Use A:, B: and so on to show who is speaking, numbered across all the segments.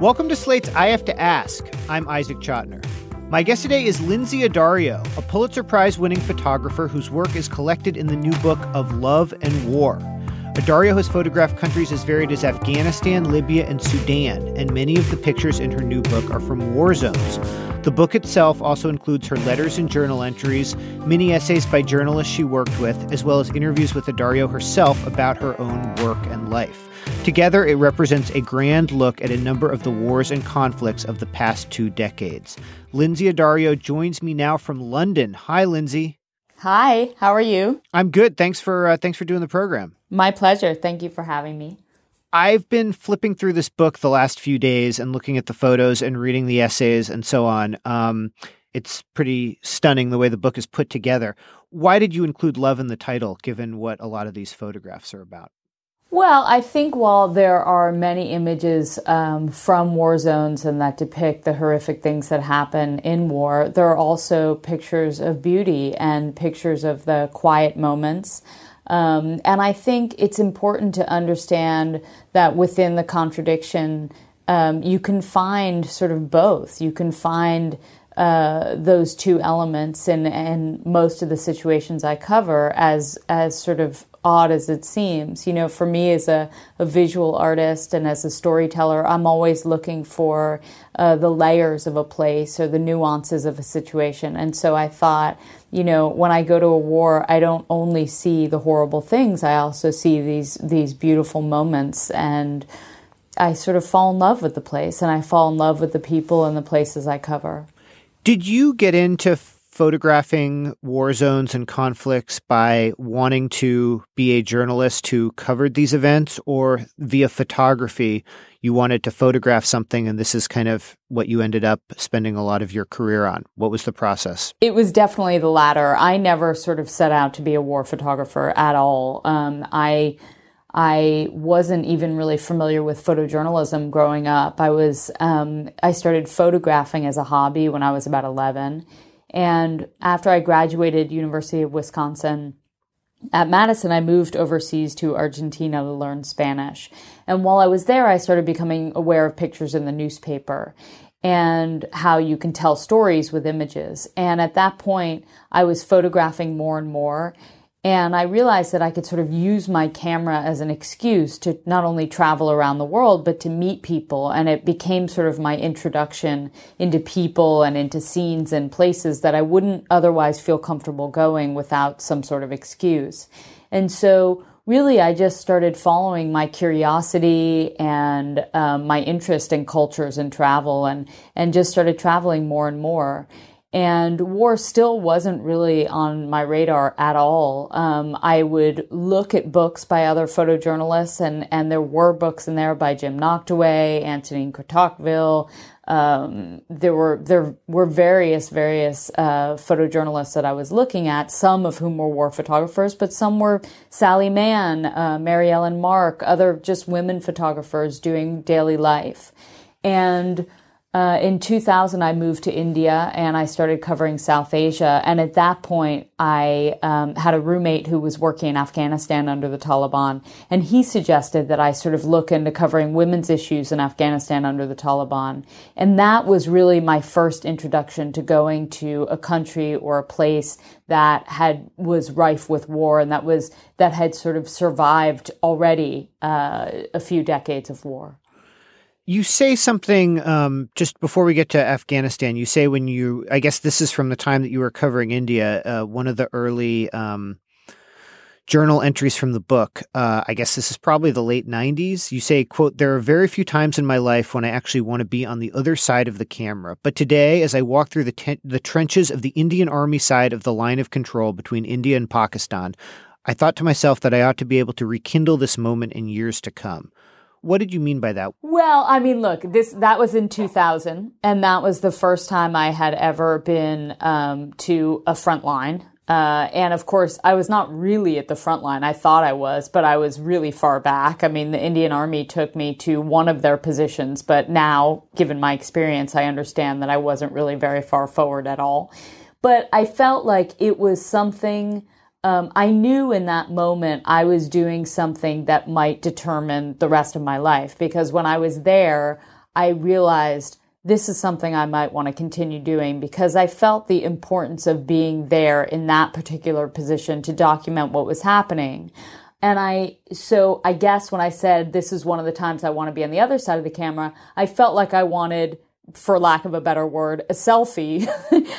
A: Welcome to Slate's I Have to Ask. I'm Isaac Chotiner. My guest today is Lynsey Addario, a Pulitzer Prize winning photographer whose work is collected in the new book of Love and War. Addario has photographed countries as varied as Afghanistan, Libya, and Sudan, and many of the pictures in her new book are from war zones. The book itself also includes her letters and journal entries, mini essays by journalists she worked with, as well as interviews with Addario herself about her own work and life. Together, it represents a grand look at a number of the wars and conflicts of the past two decades. Lynsey Addario joins me now from London. Hi, Lynsey.
B: Hi, how are you?
A: I'm good. Thanks for uh, thanks for doing the program.
B: My pleasure. Thank you for having me.
A: I've been flipping through this book the last few days and looking at the photos and reading the essays and so on. Um, it's pretty stunning the way the book is put together. Why did you include love in the title, given what a lot of these photographs are about?
B: Well, I think while there are many images um, from war zones and that depict the horrific things that happen in war, there are also pictures of beauty and pictures of the quiet moments. Um, and I think it's important to understand that within the contradiction, um, you can find sort of both. You can find uh, those two elements in, in most of the situations I cover as as sort of odd as it seems. You know, for me as a, a visual artist and as a storyteller, I'm always looking for uh, the layers of a place or the nuances of a situation. And so I thought, you know, when I go to a war, I don't only see the horrible things, I also see these these beautiful moments and I sort of fall in love with the place and I fall in love with the people and the places I cover.
A: Did you get into photographing war zones and conflicts by wanting to be a journalist who covered these events, or via photography, you wanted to photograph something and this is kind of what you ended up spending a lot of your career on? What was the process?
B: It was definitely the latter. I never sort of set out to be a war photographer at all. Um, I I wasn't even really familiar with photojournalism growing up. I was um, I started photographing as a hobby when I was about eleven, and after I graduated University of Wisconsin at Madison, I moved overseas to Argentina to learn Spanish. And while I was there, I started becoming aware of pictures in the newspaper and how you can tell stories with images. And at that point, I was photographing more and more. And I realized that I could sort of use my camera as an excuse to not only travel around the world, but to meet people. And it became sort of my introduction into people and into scenes and places that I wouldn't otherwise feel comfortable going without some sort of excuse. And so really, I just started following my curiosity and um, my interest in cultures and travel and, and just started traveling more and more and war still wasn't really on my radar at all. Um, I would look at books by other photojournalists, and, and there were books in there by Jim Nachtwey, Antonin Kratochvil. Um, there were there were various various uh, photojournalists that I was looking at, some of whom were war photographers, but some were Sally Mann, uh, Mary Ellen Mark, other just women photographers doing daily life, and uh, in 2000, I moved to India and I started covering South Asia. And at that point, I um, had a roommate who was working in Afghanistan under the Taliban. And he suggested that I sort of look into covering women's issues in Afghanistan under the Taliban. And that was really my first introduction to going to a country or a place that had was rife with war and that was that had sort of survived already uh, a few decades of war.
A: You say something um, just before we get to Afghanistan. You say when you, I guess this is from the time that you were covering India, uh, one of the early um, journal entries from the book. Uh, I guess this is probably the late 90s. You say, quote, there are very few times in my life when I actually want to be on the other side of the camera. But today, as I walk through the, ten- the trenches of the Indian Army side of the line of control between India and Pakistan, I thought to myself that I ought to be able to rekindle this moment in years to come. What did you mean by that?
B: Well, I mean, look, this that was in 2000, and that was the first time I had ever been um, to a front line. Uh, and of course, I was not really at the front line. I thought I was, but I was really far back. I mean, the Indian Army took me to one of their positions, but now, given my experience, I understand that I wasn't really very far forward at all. But I felt like it was something um, I knew in that moment I was doing something that might determine the rest of my life because when I was there, I realized this is something I might want to continue doing because I felt the importance of being there in that particular position to document what was happening. And I, so I guess when I said this is one of the times I want to be on the other side of the camera, I felt like I wanted for lack of a better word, a selfie,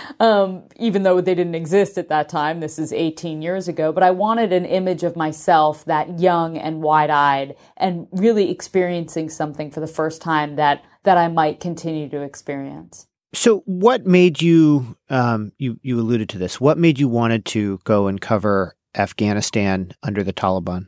B: um, even though they didn't exist at that time. This is 18 years ago, but I wanted an image of myself that young and wide eyed and really experiencing something for the first time that, that I might continue to experience.
A: So, what made you, um, you, you alluded to this, what made you wanted to go and cover Afghanistan under the Taliban?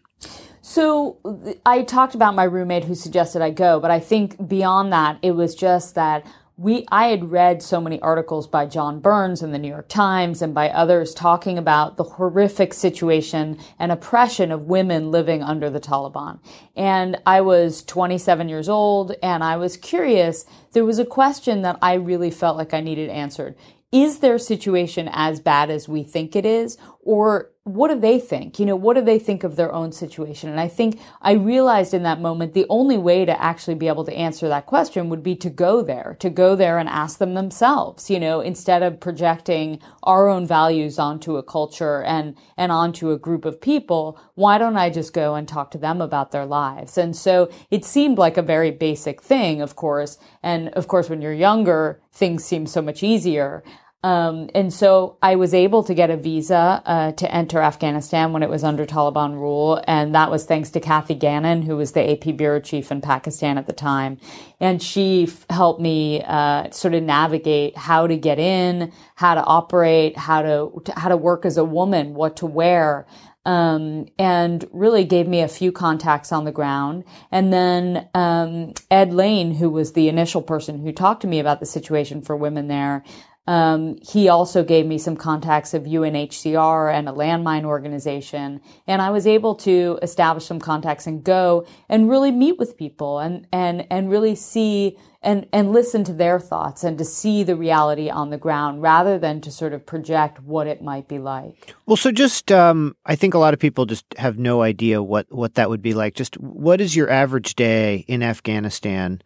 B: So I talked about my roommate who suggested I go, but I think beyond that, it was just that we I had read so many articles by John Burns in the New York Times and by others talking about the horrific situation and oppression of women living under the Taliban. And I was 27 years old and I was curious. There was a question that I really felt like I needed answered. Is their situation as bad as we think it is? Or what do they think? You know, what do they think of their own situation? And I think I realized in that moment the only way to actually be able to answer that question would be to go there, to go there and ask them themselves, you know, instead of projecting our own values onto a culture and, and onto a group of people. Why don't I just go and talk to them about their lives? And so it seemed like a very basic thing, of course. And of course, when you're younger, things seem so much easier. Um, and so I was able to get a visa uh, to enter Afghanistan when it was under Taliban rule, and that was thanks to Kathy Gannon, who was the AP bureau chief in Pakistan at the time, and she f- helped me uh, sort of navigate how to get in, how to operate, how to, to how to work as a woman, what to wear. Um, and really gave me a few contacts on the ground. And then um, Ed Lane, who was the initial person who talked to me about the situation for women there, um, he also gave me some contacts of UNHCR and a landmine organization, and I was able to establish some contacts and go and really meet with people and and and really see and and listen to their thoughts and to see the reality on the ground rather than to sort of project what it might be like.
A: Well, so just um, I think a lot of people just have no idea what what that would be like. Just what is your average day in Afghanistan?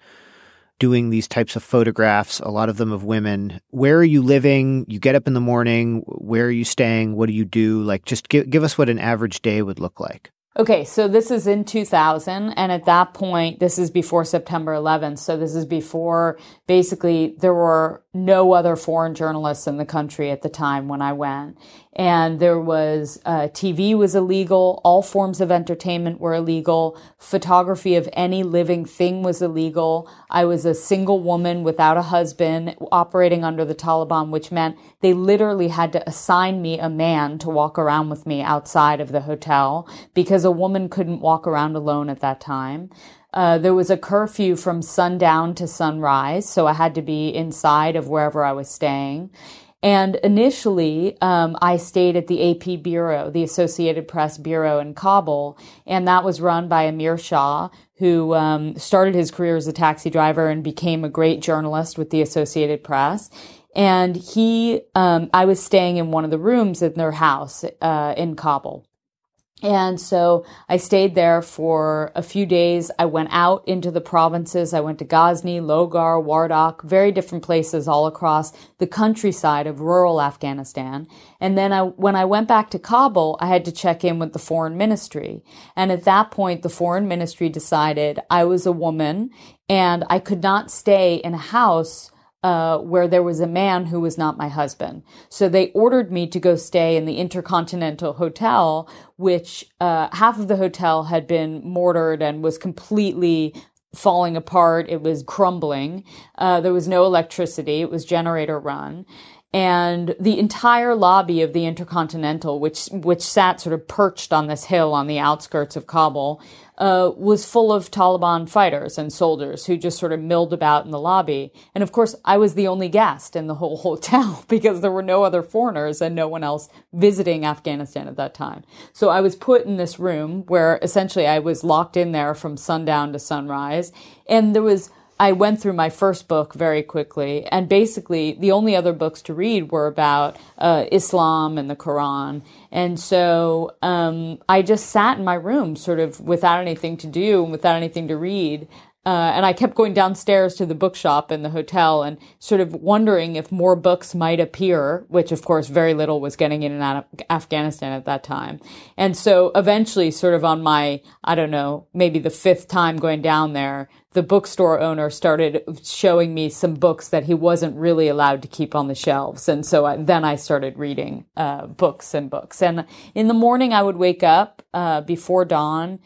A: Doing these types of photographs, a lot of them of women. Where are you living? You get up in the morning. Where are you staying? What do you do? Like, just give, give us what an average day would look like.
B: Okay, so this is in 2000, and at that point, this is before September 11th. So this is before basically there were no other foreign journalists in the country at the time when I went. And there was, uh, TV was illegal. All forms of entertainment were illegal. Photography of any living thing was illegal. I was a single woman without a husband operating under the Taliban, which meant they literally had to assign me a man to walk around with me outside of the hotel because a woman couldn't walk around alone at that time. Uh, there was a curfew from sundown to sunrise, so I had to be inside of wherever I was staying. And initially, um, I stayed at the AP Bureau, the Associated Press Bureau in Kabul, and that was run by Amir Shah, who um, started his career as a taxi driver and became a great journalist with the Associated Press. And he, um, I was staying in one of the rooms in their house uh, in Kabul. And so I stayed there for a few days. I went out into the provinces. I went to Ghazni, Logar, Wardak, very different places all across the countryside of rural Afghanistan. And then I, when I went back to Kabul, I had to check in with the foreign ministry. And at that point, the foreign ministry decided I was a woman and I could not stay in a house uh, where there was a man who was not my husband. So they ordered me to go stay in the Intercontinental Hotel, which uh, half of the hotel had been mortared and was completely falling apart. It was crumbling. Uh, there was no electricity. It was generator run and the entire lobby of the Intercontinental, which which sat sort of perched on this hill on the outskirts of Kabul, uh, was full of Taliban fighters and soldiers who just sort of milled about in the lobby. And of course, I was the only guest in the whole hotel because there were no other foreigners and no one else visiting Afghanistan at that time. So I was put in this room where essentially I was locked in there from sundown to sunrise, and there was I went through my first book very quickly, and basically the only other books to read were about uh, Islam and the Quran. And so um, I just sat in my room, sort of without anything to do and without anything to read. Uh, and I kept going downstairs to the bookshop in the hotel and sort of wondering if more books might appear, which of course very little was getting in and out of Afghanistan at that time. And so eventually, sort of on my, I don't know, maybe the fifth time going down there, the bookstore owner started showing me some books that he wasn't really allowed to keep on the shelves. And so I, then I started reading uh, books and books. And in the morning, I would wake up uh, before dawn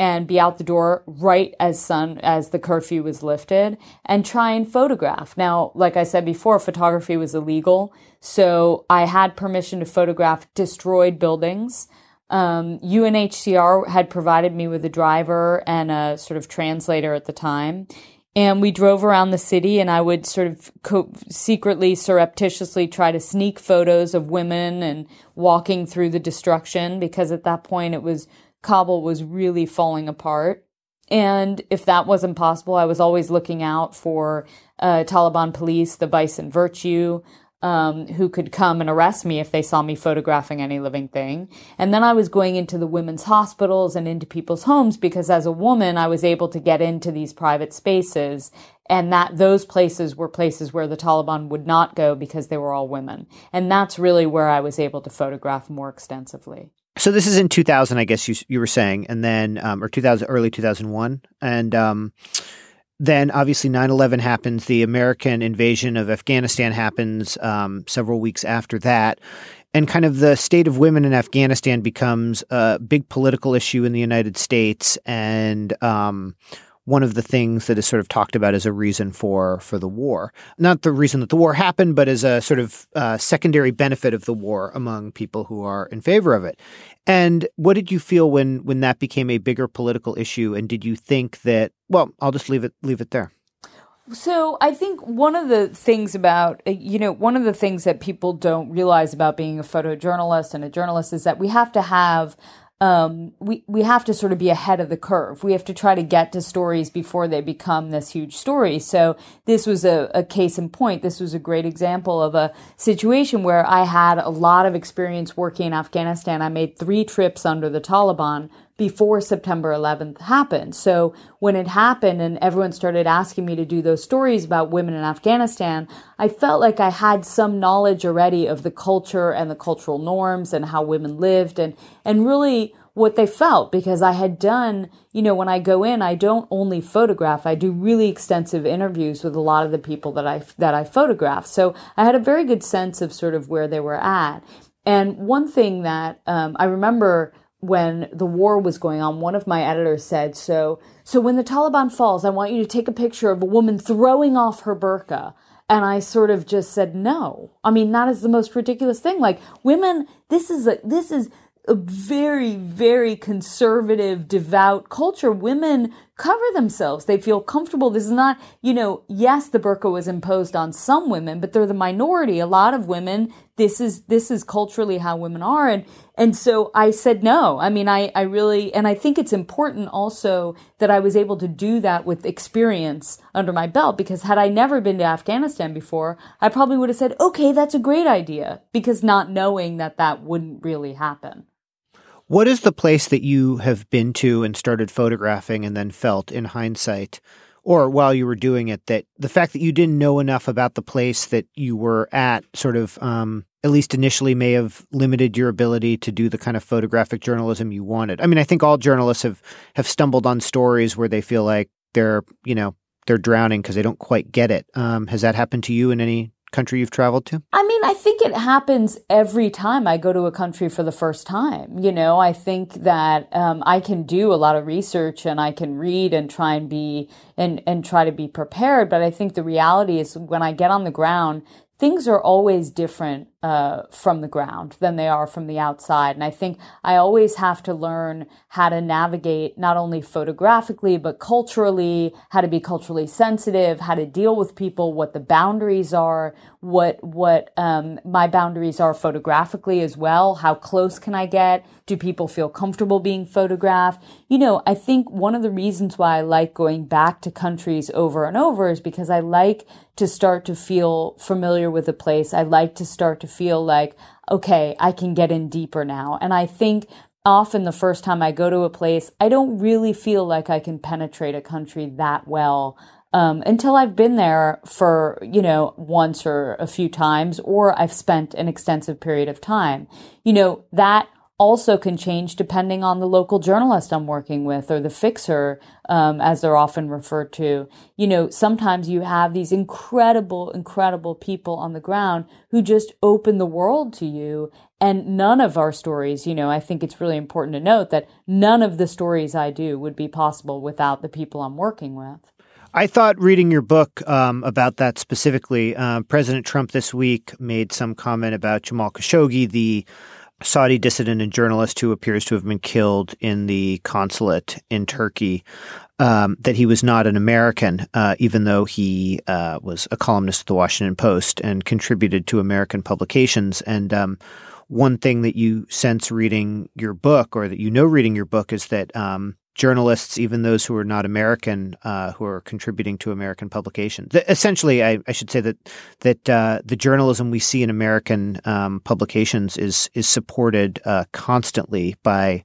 B: and be out the door right as sun as the curfew was lifted and try and photograph. Now, like I said before, photography was illegal, so I had permission to photograph destroyed buildings. Um, UNHCR had provided me with a driver and a sort of translator at the time. And we drove around the city, and I would sort of co- secretly, surreptitiously try to sneak photos of women and walking through the destruction because at that point it was Kabul was really falling apart. And if that wasn't possible, I was always looking out for uh, Taliban police, the vice and virtue, um, who could come and arrest me if they saw me photographing any living thing. And then I was going into the women's hospitals and into people's homes because as a woman, I was able to get into these private spaces. And that those places were places where the Taliban would not go because they were all women. And that's really where I was able to photograph more extensively.
A: So this is in 2000, I guess you you were saying, and then um, or 2000, early 2001, and um, then obviously 9/11 happens. The American invasion of Afghanistan happens um, several weeks after that, and kind of the state of women in Afghanistan becomes a big political issue in the United States, and um, one of the things that is sort of talked about as a reason for for the war. Not the reason that the war happened, but as a sort of uh, secondary benefit of the war among people who are in favor of it. And what did you feel when when that became a bigger political issue? And did you think that? Well, I'll just leave it leave it there.
B: So I think one of the things about you know one of the things that people don't realize about being a photojournalist and a journalist is that we have to have um, we we have to sort of be ahead of the curve. We have to try to get to stories before they become this huge story. So this was a, a case in point. This was a great example of a situation where I had a lot of experience working in Afghanistan. I made three trips under the Taliban before September 11th happened. So when it happened and everyone started asking me to do those stories about women in Afghanistan, I felt like I had some knowledge already of the culture and the cultural norms and how women lived and, and really what they felt because I had done, you know, when I go in, I don't only photograph, I do really extensive interviews with a lot of the people that I, that I photograph. So I had a very good sense of sort of where they were at. And one thing that um, I remember when the war was going on, one of my editors said, "So, so when the Taliban falls, I want you to take a picture of a woman throwing off her burqa." And I sort of just said, "No. I mean, that is the most ridiculous thing. Like women, this is a this is a very, very conservative, devout culture. Women cover themselves. They feel comfortable. This is not, you know, yes, the burqa was imposed on some women, but they're the minority. A lot of women, this is, this is culturally how women are. And, and so I said no. I mean, I, I really, and I think it's important also that I was able to do that with experience under my belt because had I never been to Afghanistan before, I probably would have said, okay, that's a great idea because not knowing that that wouldn't really happen.
A: What is the place that you have been to and started photographing and then felt in hindsight, or while you were doing it, that the fact that you didn't know enough about the place that you were at sort of, um, at least initially, may have limited your ability to do the kind of photographic journalism you wanted? I mean, I think all journalists have, have stumbled on stories where they feel like they're, you know, they're drowning because they don't quite get it. Um, has that happened to you in any country you've traveled to?
B: I mean, I think it happens every time I go to a country for the first time. You know, I think that um, I can do a lot of research and I can read and try and be and and try to be prepared. But I think the reality is when I get on the ground, things are always different uh, from the ground than they are from the outside. And I think I always have to learn how to navigate not only photographically, but culturally, how to be culturally sensitive, how to deal with people, what the boundaries are, what, what, um, my boundaries are photographically as well. How close can I get? Do people feel comfortable being photographed? You know, I think one of the reasons why I like going back to countries over and over is because I like to start to feel familiar with a place. I like to start to feel like, okay, I can get in deeper now. And I think often the first time I go to a place, I don't really feel like I can penetrate a country that well um, until I've been there for, you know, once or a few times, or I've spent an extensive period of time. You know, that also can change depending on the local journalist I'm working with or the fixer, um, as they're often referred to. You know, sometimes you have these incredible, incredible people on the ground who just open the world to you. And none of our stories, you know, I think it's really important to note that none of the stories I do would be possible without the people I'm working with.
A: I thought reading your book um, about that specifically, uh, President Trump this week made some comment about Jamal Khashoggi, the Saudi dissident and journalist who appears to have been killed in the consulate in Turkey, um, that he was not an American, uh, even though he uh, was a columnist at the Washington Post and contributed to American publications. And um, one thing that you sense reading your book, or that you know reading your book, is that um, journalists, even those who are not American, uh, who are contributing to American publications. The, essentially, I, I, should say that that uh, the journalism we see in American um, publications is is supported uh, constantly by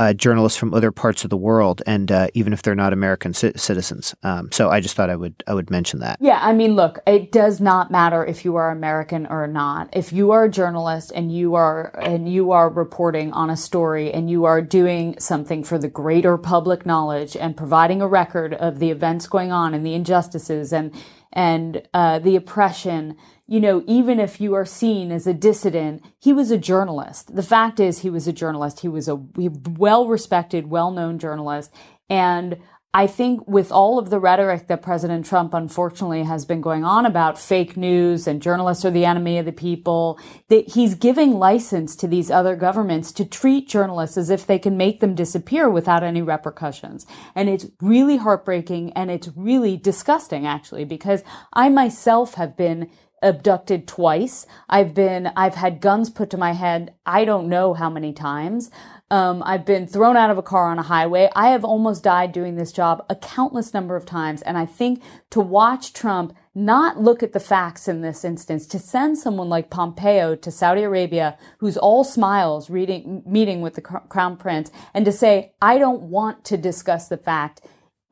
A: uh, journalists from other parts of the world, and uh, even if they're not American c- citizens. Um, so I just thought I would I would mention that.
B: Yeah, I mean, look, it does not matter if you are American or not. If you are a journalist and you are and you are reporting on a story and you are doing something for the greater public knowledge and providing a record of the events going on and the injustices and and uh, the oppression you know, even if you are seen as a dissident, he was a journalist. The fact is, he was a journalist. He was a well respected, well known journalist. And I think with all of the rhetoric that President Trump unfortunately has been going on about fake news and journalists are the enemy of the people, that he's giving license to these other governments to treat journalists as if they can make them disappear without any repercussions. And it's really heartbreaking and it's really disgusting actually because I myself have been abducted twice. I've been, I've had guns put to my head. I don't know how many times. Um, I've been thrown out of a car on a highway. I have almost died doing this job a countless number of times. And I think to watch Trump not look at the facts in this instance, to send someone like Pompeo to Saudi Arabia, who's all smiles reading, meeting with the crown prince, and to say, I don't want to discuss the fact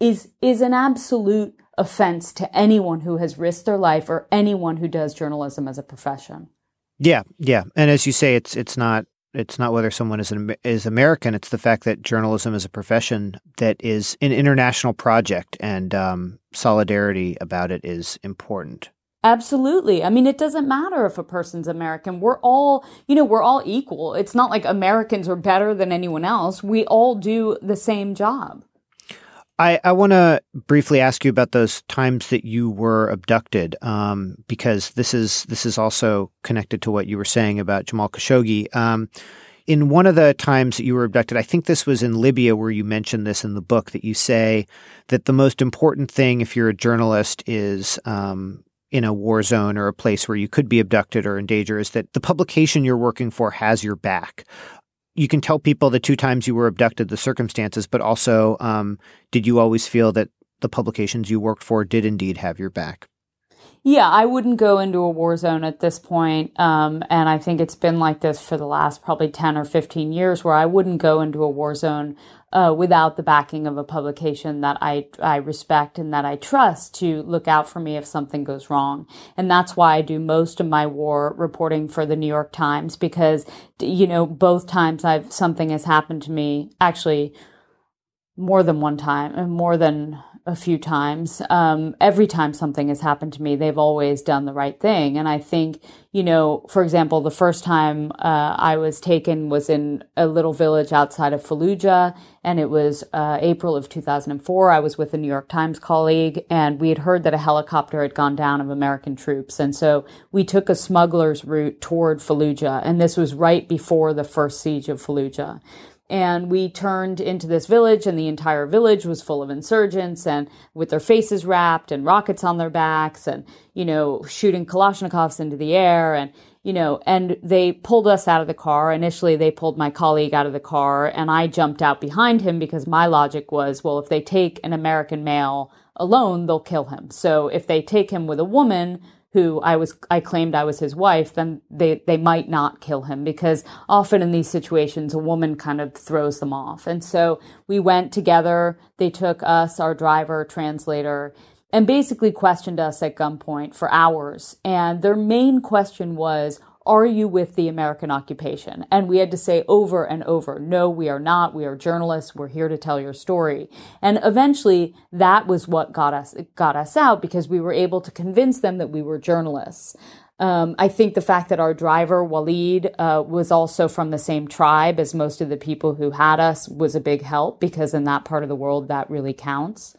B: is, is an absolute offense to anyone who has risked their life or anyone who does journalism as a profession.
A: Yeah, yeah, and as you say, it's it's not it's not whether someone is an, is American. It's the fact that journalism is a profession that is an international project, and um, solidarity about it is important.
B: Absolutely. I mean, it doesn't matter if a person's American. We're all, you know, we're all equal. It's not like Americans are better than anyone else. We all do the same job.
A: I, I want to briefly ask you about those times that you were abducted, um, because this is this is also connected to what you were saying about Jamal Khashoggi. Um, in one of the times that you were abducted, I think this was in Libya, where you mentioned this in the book that you say that the most important thing if you're a journalist is um, in a war zone or a place where you could be abducted or in danger is that the publication you're working for has your back you can tell people the two times you were abducted, the circumstances, but also um, did you always feel that the publications you worked for did indeed have your back?
B: Yeah, I wouldn't go into a war zone at this point. Um, and I think it's been like this for the last probably 10 or 15 years where I wouldn't go into a war zone uh, without the backing of a publication that I, I respect and that I trust to look out for me if something goes wrong. And that's why I do most of my war reporting for the New York Times because, you know, both times I've, something has happened to me, actually more than one time, and more than a few times. Um, every time something has happened to me, they've always done the right thing. And I think, you know, for example, the first time uh, I was taken was in a little village outside of Fallujah, and it was uh, April of 2004. I was with a New York Times colleague, and we had heard that a helicopter had gone down of American troops. And so we took a smuggler's route toward Fallujah, and this was right before the first siege of Fallujah and we turned into this village and the entire village was full of insurgents and with their faces wrapped and rockets on their backs and you know shooting kalashnikovs into the air and you know and they pulled us out of the car. Initially they pulled my colleague out of the car and i jumped out behind him because my logic was well if they take an american male alone they'll kill him. So if they take him with a woman who I was I claimed I was his wife, then they they might not kill him because often in these situations a woman kind of throws them off. And so we went together. They took us, our driver, translator, and basically questioned us at gunpoint for hours. And their main question was, are you with the American occupation? And we had to say over and over, no, we are not. We are journalists. We're here to tell your story. And eventually that was what got us, got us out because we were able to convince them that we were journalists. Um, I think the fact that our driver, Walid, uh, was also from the same tribe as most of the people who had us was a big help because in that part of the world, that really counts.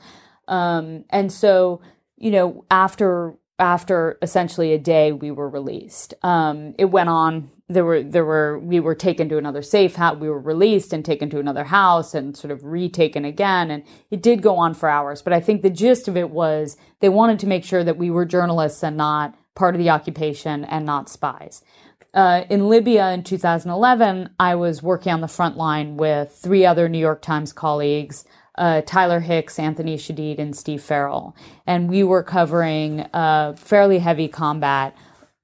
B: Um, and so, you know, after after essentially a day we were released. Um, it went on. There were there were we were taken to another safe house. We were released and taken to another house and sort of retaken again. And it did go on for hours. But i think the gist of it was they wanted to make sure that we were journalists and not part of the occupation and not spies. Uh, in libya in 2011 i was working on the front line with three other new york times colleagues uh, Tyler Hicks, Anthony Shadid, and Steve Farrell. And we were covering uh, fairly heavy combat.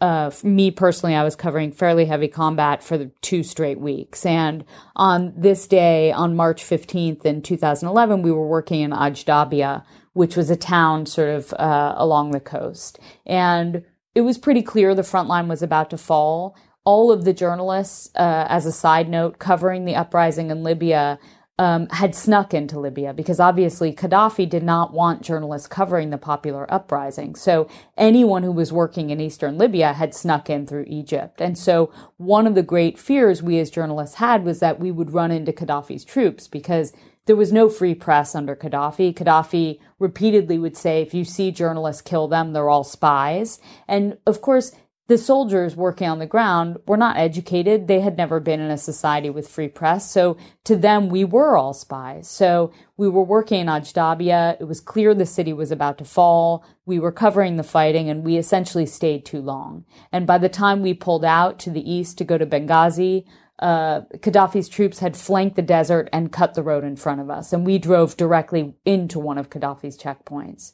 B: Uh, me personally, I was covering fairly heavy combat for the two straight weeks. And on this day, on March 15th in 2011, we were working in Ajdabia, which was a town sort of uh, along the coast. And it was pretty clear the front line was about to fall. All of the journalists, uh, as a side note, covering the uprising in Libya um, had snuck into Libya because obviously Gaddafi did not want journalists covering the popular uprising. So anyone who was working in eastern Libya had snuck in through Egypt. And so one of the great fears we as journalists had was that we would run into Gaddafi's troops because there was no free press under Gaddafi. Gaddafi repeatedly would say, if you see journalists, kill them. They're all spies. And of course, the soldiers working on the ground were not educated. They had never been in a society with free press. So to them, we were all spies. So we were working in Ajdabia. It was clear the city was about to fall. We were covering the fighting and we essentially stayed too long. And by the time we pulled out to the east to go to Benghazi, uh, Gaddafi's troops had flanked the desert and cut the road in front of us. And we drove directly into one of Gaddafi's checkpoints.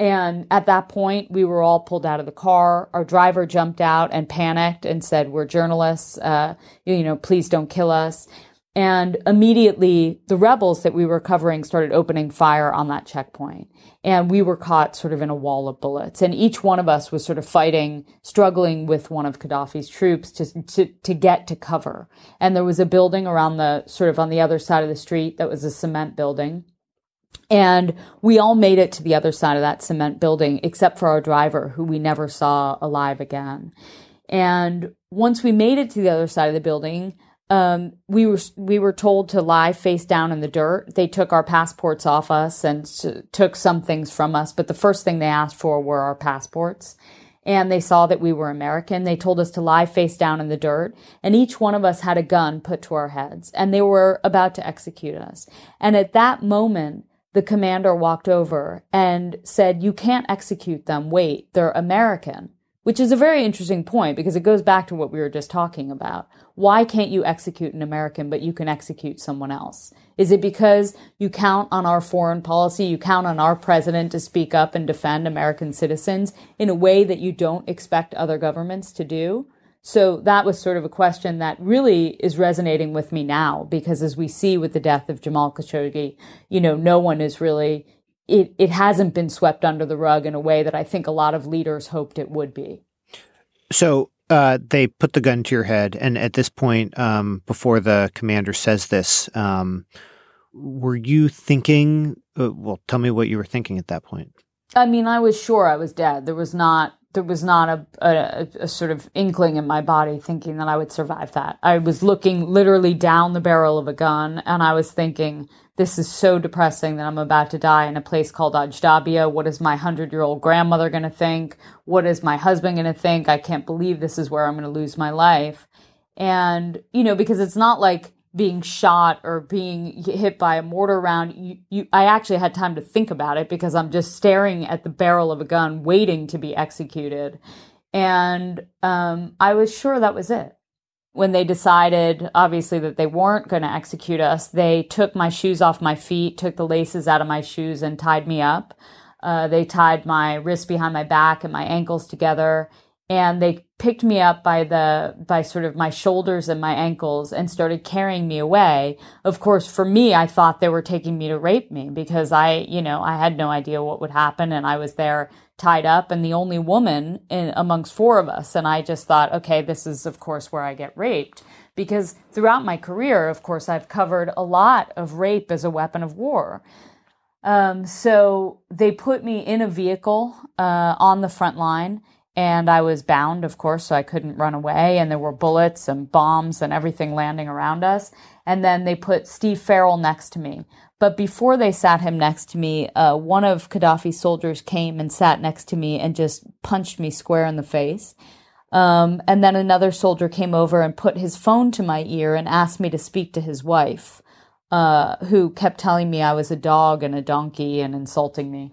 B: And at that point, we were all pulled out of the car. Our driver jumped out and panicked and said, We're journalists. Uh, you know, please don't kill us. And immediately, the rebels that we were covering started opening fire on that checkpoint. And we were caught sort of in a wall of bullets. And each one of us was sort of fighting, struggling with one of Gaddafi's troops to, to, to get to cover. And there was a building around the sort of on the other side of the street that was a cement building. And we all made it to the other side of that cement building, except for our driver, who we never saw alive again. And once we made it to the other side of the building, um, we were we were told to lie face down in the dirt. They took our passports off us and s- took some things from us, but the first thing they asked for were our passports. And they saw that we were American. They told us to lie face down in the dirt, and each one of us had a gun put to our heads, and they were about to execute us. And at that moment, the commander walked over and said, You can't execute them. Wait, they're American. Which is a very interesting point because it goes back to what we were just talking about. Why can't you execute an American, but you can execute someone else? Is it because you count on our foreign policy, you count on our president to speak up and defend American citizens in a way that you don't expect other governments to do? So that was sort of a question that really is resonating with me now because as we see with the death of Jamal Khashoggi, you know, no one is really it it hasn't been swept under the rug in a way that I think a lot of leaders hoped it would be.
A: So uh, they put the gun to your head, and at this point, um, before the commander says this, um, were you thinking? Uh, well, tell me what you were thinking at that point.
B: I mean, I was sure I was dead. There was not there was not a, a, a, sort of inkling in my body thinking that I would survive that. I was looking literally down the barrel of a gun and I was thinking, this is so depressing that I'm about to die in a place called Ajdabia. What is my hundred year old grandmother going to think? What is my husband going to think? I can't believe this is where I'm going to lose my life. And, you know, because it's not like being shot or being hit by a mortar round you, you i actually had time to think about it because i'm just staring at the barrel of a gun waiting to be executed. And um, i was sure that was it. When they decided obviously that they weren't going to execute us they took my shoes off my feet took the laces out of my shoes and tied me up. Uh, they tied my wrists behind my back and my ankles together, and they picked me up by the by sort of my shoulders and my ankles and started carrying me away. Of course, for me, I thought they were taking me to rape me because I, you know, I had no idea what would happen, and I was there tied up and the only woman in, amongst four of us. And I just thought, okay, this is of course where I get raped because throughout my career, of course, I've covered a lot of rape as a weapon of war. Um, so they put me in a vehicle uh, on the front line, and I was bound, of course, so I couldn't run away. And there were bullets and bombs and everything landing around us. And then they put Steve Farrell next to me. But before they sat him next to me, uh, one of Gaddafi's soldiers came and sat next to me and just punched me square in the face. Um, and then another soldier came over and put his phone to my ear and asked me to speak to his wife, uh, who kept telling me I was a dog and a donkey and insulting me.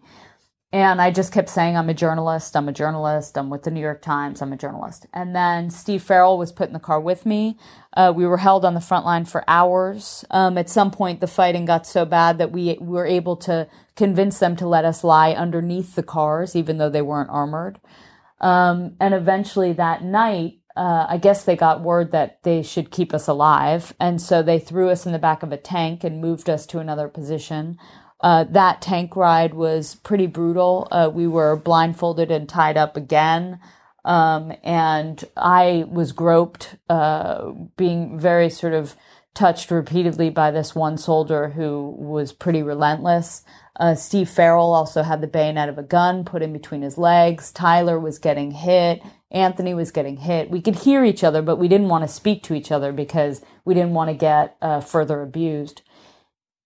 B: And I just kept saying, I'm a journalist, I'm a journalist, I'm with the New York Times, I'm a journalist. And then Steve Farrell was put in the car with me. Uh, we were held on the front line for hours. Um, at some point, the fighting got so bad that we were able to convince them to let us lie underneath the cars, even though they weren't armored. Um, and eventually that night, uh, I guess they got word that they should keep us alive. And so they threw us in the back of a tank and moved us to another position. Uh, that tank ride was pretty brutal. Uh, we were blindfolded and tied up again. Um, and I was groped, uh, being very sort of touched repeatedly by this one soldier who was pretty relentless. Uh, Steve Farrell also had the bayonet of a gun put in between his legs. Tyler was getting hit. Anthony was getting hit. We could hear each other, but we didn't want to speak to each other because we didn't want to get uh, further abused.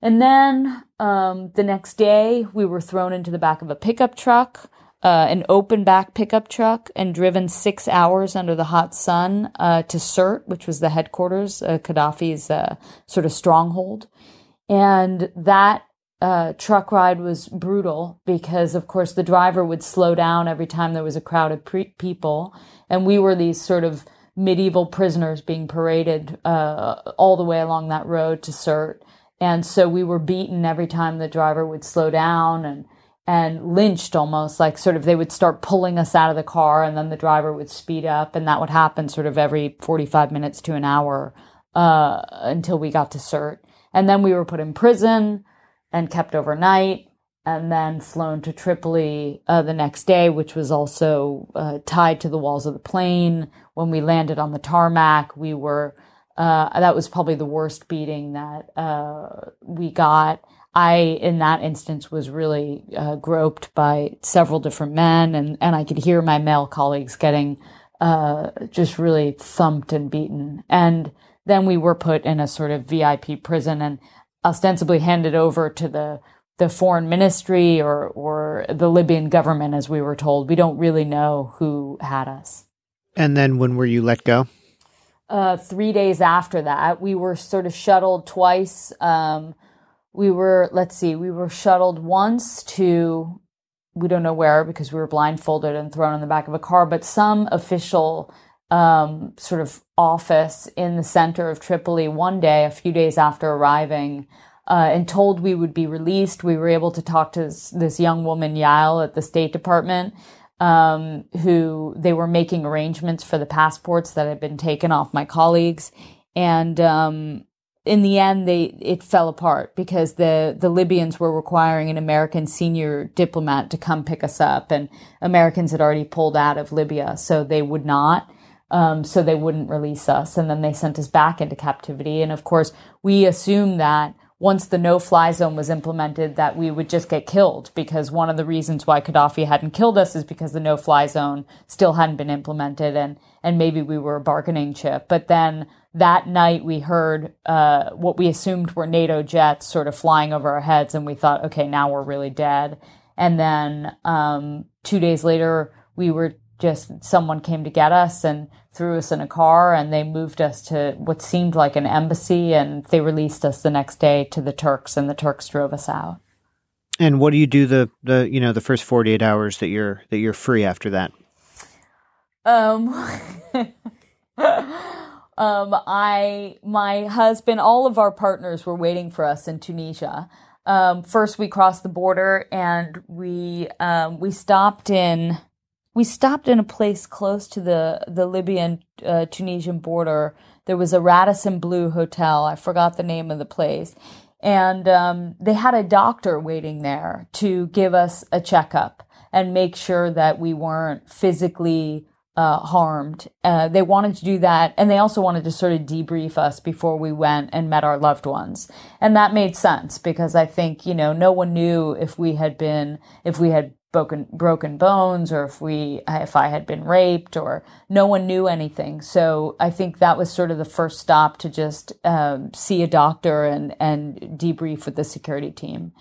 B: And then um, the next day, we were thrown into the back of a pickup truck, uh, an open back pickup truck, and driven six hours under the hot sun uh, to Sirte, which was the headquarters, uh, Gaddafi's uh, sort of stronghold. And that uh, truck ride was brutal because, of course, the driver would slow down every time there was a crowd of pre- people. And we were these sort of medieval prisoners being paraded uh, all the way along that road to Sirte. And so we were beaten every time the driver would slow down and and lynched almost like sort of they would start pulling us out of the car and then the driver would speed up and that would happen sort of every 45 minutes to an hour uh, until we got to Sirte And then we were put in prison and kept overnight and then flown to Tripoli uh, the next day, which was also uh, tied to the walls of the plane. When we landed on the tarmac, we were, uh, that was probably the worst beating that uh, we got. I, in that instance, was really uh, groped by several different men, and, and I could hear my male colleagues getting uh, just really thumped and beaten. And then we were put in a sort of VIP prison, and ostensibly handed over to the the foreign ministry or or the Libyan government, as we were told. We don't really know who had us.
A: And then when were you let go?
B: Uh, three days after that, we were sort of shuttled twice. Um, we were, let's see, we were shuttled once to, we don't know where because we were blindfolded and thrown in the back of a car, but some official um, sort of office in the center of Tripoli one day, a few days after arriving, uh, and told we would be released. We were able to talk to this, this young woman, Yael, at the State Department, um, who they were making arrangements for the passports that had been taken off my colleagues. And um, in the end, they it fell apart because the the Libyans were requiring an American senior diplomat to come pick us up, and Americans had already pulled out of Libya, so they would not um, so they wouldn't release us. And then they sent us back into captivity. And of course, we assumed that once the no-fly zone was implemented, that we would just get killed because one of the reasons why Gaddafi hadn't killed us is because the no-fly zone still hadn't been implemented, and and maybe we were a bargaining chip. But then that night we heard uh, what we assumed were NATO jets sort of flying over our heads, and we thought, okay, now we're really dead. And then um, two days later, we were just someone came to get us and threw us in a car and they moved us to what seemed like an embassy and they released us the next day to the Turks and the Turks drove us out.
A: And what do you do the the you know the first 48 hours that you're that you're free after that?
B: Um Um I my husband all of our partners were waiting for us in Tunisia. um, first we crossed the border and we um, we stopped in we stopped in a place close to the the Libyan uh, Tunisian border. There was a Radisson Blu hotel. I forgot the name of the place, and um, they had a doctor waiting there to give us a checkup and make sure that we weren't physically uh, harmed. Uh, they wanted to do that, and they also wanted to sort of debrief us before we went and met our loved ones, and that made sense because I think you know no one knew if we had been if we had broken broken bones or if we if I had been raped or no one knew anything. So I think that was sort of the first stop to just um, see a doctor and and debrief with the security team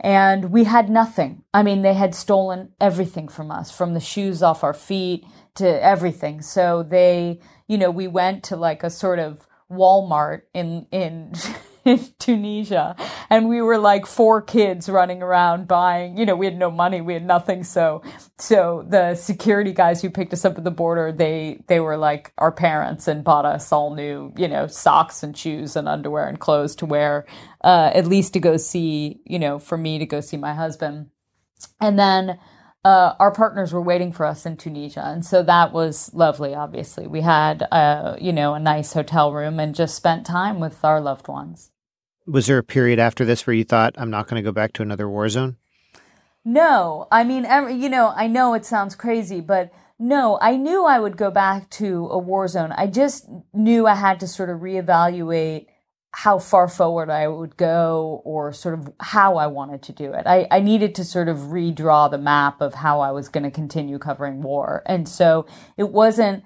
B: and we had nothing. I mean, they had stolen everything from us, from the shoes off our feet to everything. So they, you know, we went to like a sort of Walmart in in in Tunisia and we were like four kids running around buying, you know, we had no money, we had nothing. So so the security guys who picked us up at the border, they they were like our parents and bought us all new, you know, socks and shoes and underwear and clothes to wear uh at least to go see, you know, for me to go see my husband. And then uh, our partners were waiting for us in Tunisia, and so that was lovely. Obviously, we had uh, you know a nice hotel room and just spent time with our loved ones.
A: Was there a period after this where you thought, "I'm not going to go back to another war zone"?
B: No, I mean, every, you know, I know it sounds crazy, but no, I knew I would go back to a war zone. I just knew I had to sort of reevaluate how far forward I would go or sort of how I wanted to do it. I, I needed to sort of redraw the map of how I was going to continue covering war. And so it wasn't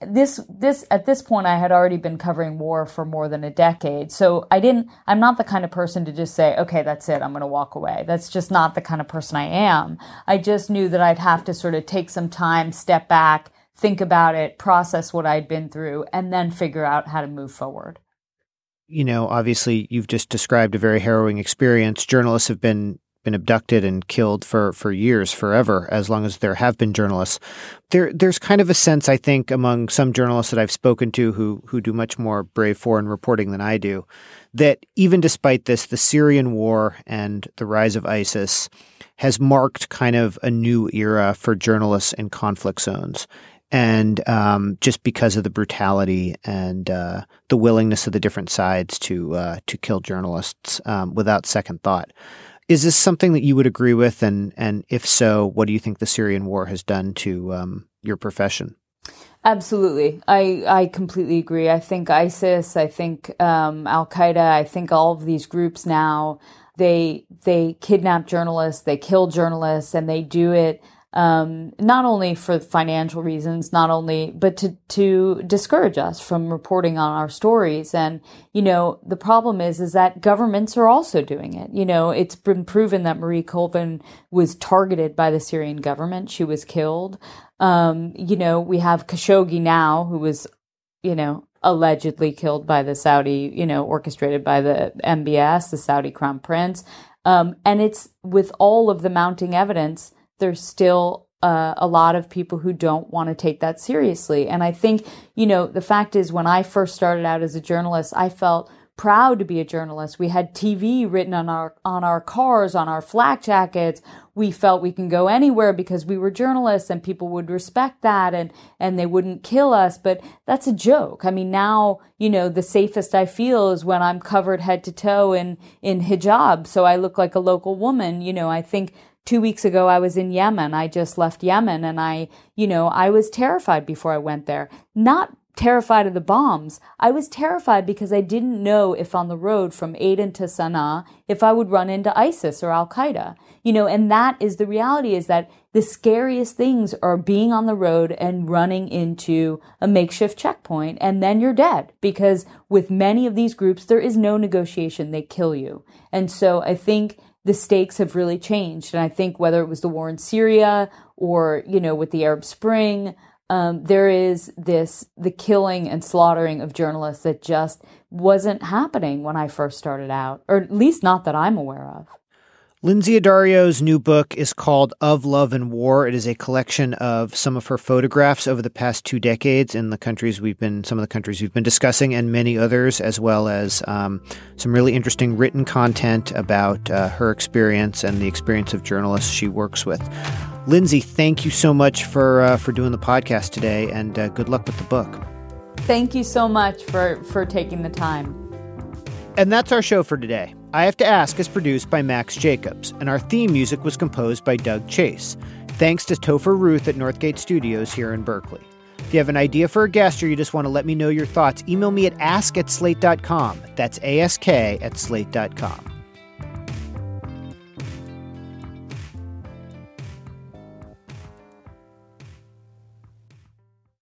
B: this this at this point I had already been covering war for more than a decade. So I didn't I'm not the kind of person to just say, "Okay, that's it. I'm going to walk away." That's just not the kind of person I am. I just knew that I'd have to sort of take some time, step back, think about it, process what I'd been through, and then figure out how to move forward
A: you know, obviously you've just described a very harrowing experience. Journalists have been been abducted and killed for for years, forever, as long as there have been journalists. There there's kind of a sense, I think, among some journalists that I've spoken to who who do much more brave foreign reporting than I do, that even despite this, the Syrian war and the rise of ISIS has marked kind of a new era for journalists in conflict zones and um, just because of the brutality and uh, the willingness of the different sides to uh, to kill journalists um, without second thought. Is this something that you would agree with? And and if so, what do you think the Syrian war has done to um, your profession?
B: Absolutely, I I completely agree. I think ISIS, I think um, Al Qaeda, I think all of these groups now they they kidnap journalists, they kill journalists, and they do it um, not only for financial reasons, not only, but to, to discourage us from reporting on our stories. And, you know, the problem is, is that governments are also doing it. You know, it's been proven that Marie Colvin was targeted by the Syrian government. She was killed. Um, you know, we have Khashoggi now, who was, you know, allegedly killed by the Saudi, you know, orchestrated by the MBS, the Saudi crown prince. Um, and it's with all of the mounting evidence there's still uh, a lot of people who don't want to take that seriously. And I think, you know, the fact is, when I first started out as a journalist, I felt proud to be a journalist. We had TV written on our on our cars, on our flak jackets. We felt we can go anywhere because we were journalists and people would respect that and and they wouldn't kill us, but that's a joke. I mean, now, you know, the safest I feel is when I'm covered head to toe in in hijab, so I look like a local woman. You know, I think two weeks ago I was in Yemen. I just left Yemen and I, you know, I was terrified before I went there. Not terrified of the bombs. I was terrified because I didn't know if on the road from Aden to Sana'a, if I would run into ISIS or Al Qaeda. You know, and that is the reality is that the scariest things are being on the road and running into a makeshift checkpoint and then you're dead because with many of these groups, there is no negotiation. They kill you. And so I think the stakes have really changed. And I think whether it was the war in Syria or, you know, with the Arab Spring, um, there is this, the killing and slaughtering of journalists that just wasn't happening when I first started out, or at least not that I'm aware of.
A: Lynsey Addario's new book is called Of Love and War. It is a collection of some of her photographs over the past two decades in the countries we've been, some of the countries we've been discussing, and many others, as well as um, some really interesting written content about uh, her experience and the experience of journalists she works with. Lynsey, thank you so much for uh, for doing the podcast today, and uh, good luck with the book.
B: Thank you so much for for taking the time.
A: And that's our show for today. I Have to Ask is produced by Max Jacobs, and our theme music was composed by Doug Chase. Thanks to Topher Ruth at Northgate Studios here in Berkeley. If you have an idea for a guest or you just want to let me know your thoughts, email me at ask at slate.com. That's ask at slate.com.